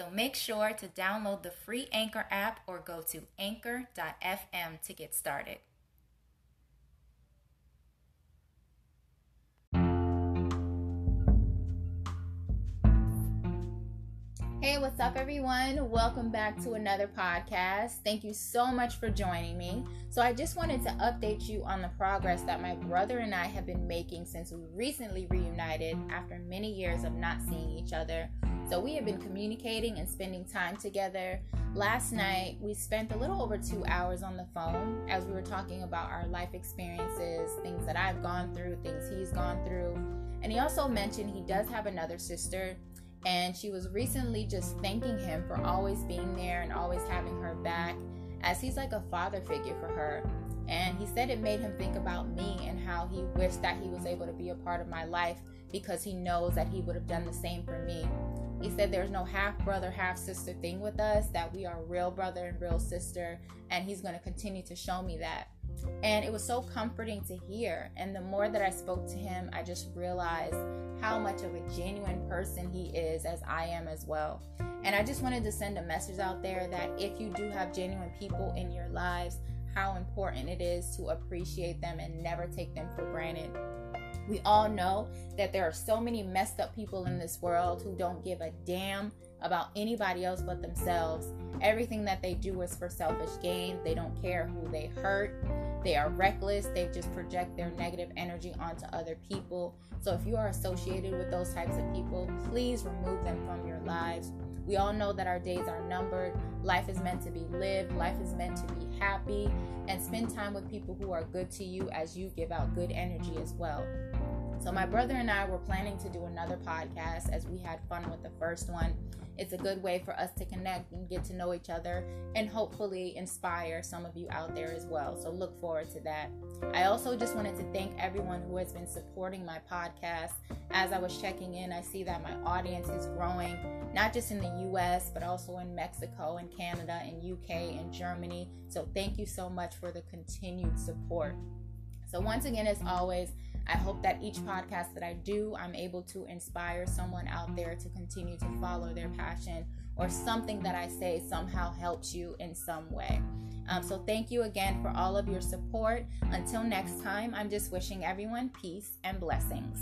So make sure to download the free Anchor app or go to anchor.fm to get started. Hey, what's up, everyone? Welcome back to another podcast. Thank you so much for joining me. So, I just wanted to update you on the progress that my brother and I have been making since we recently reunited after many years of not seeing each other. So, we have been mm-hmm. communicating and spending time together. Last mm-hmm. night, we spent a little over two hours on the phone as we were talking about our life experiences, things that I've gone through, things he's gone through. And he also mentioned he does have another sister and she was recently just thanking him for always being there and always having her back, as he's like a father figure for her. And he said it made him think about me and how he wished that he was able to be a part of my life because he knows that he would have done the same for me. He said there's no half brother, half sister thing with us, that we are real brother and real sister, and he's going to continue to show me that. And it was so comforting to hear. And the more that I spoke to him, I just realized how much of a genuine person he is, as I am as well. And I just wanted to send a message out there that if you do have genuine people in your lives, how important it is to appreciate them and never take them for granted. We all know that there are so many messed up people in this world who don't give a damn about anybody else but themselves. Everything that they do is for selfish gain. They don't care who they hurt. They are reckless. They just project their negative energy onto other people. So if you are associated with those types of people, please remove them from your lives. We all know that our days are numbered. Life is meant to be lived. Life is meant to be happy. And spend time with people who are good to you as you give out good energy as well. So, my brother and I were planning to do another podcast as we had fun with the first one. It's a good way for us to connect and get to know each other and hopefully inspire some of you out there as well. So, look forward to that. I also just wanted to thank everyone who has been supporting my podcast. As I was checking in, I see that my audience is growing, not just in the US, but also in Mexico and Canada and UK and Germany. So, thank you so much for the continued support. So, once again, as always, I hope that each podcast that I do, I'm able to inspire someone out there to continue to follow their passion or something that I say somehow helps you in some way. Um, so, thank you again for all of your support. Until next time, I'm just wishing everyone peace and blessings.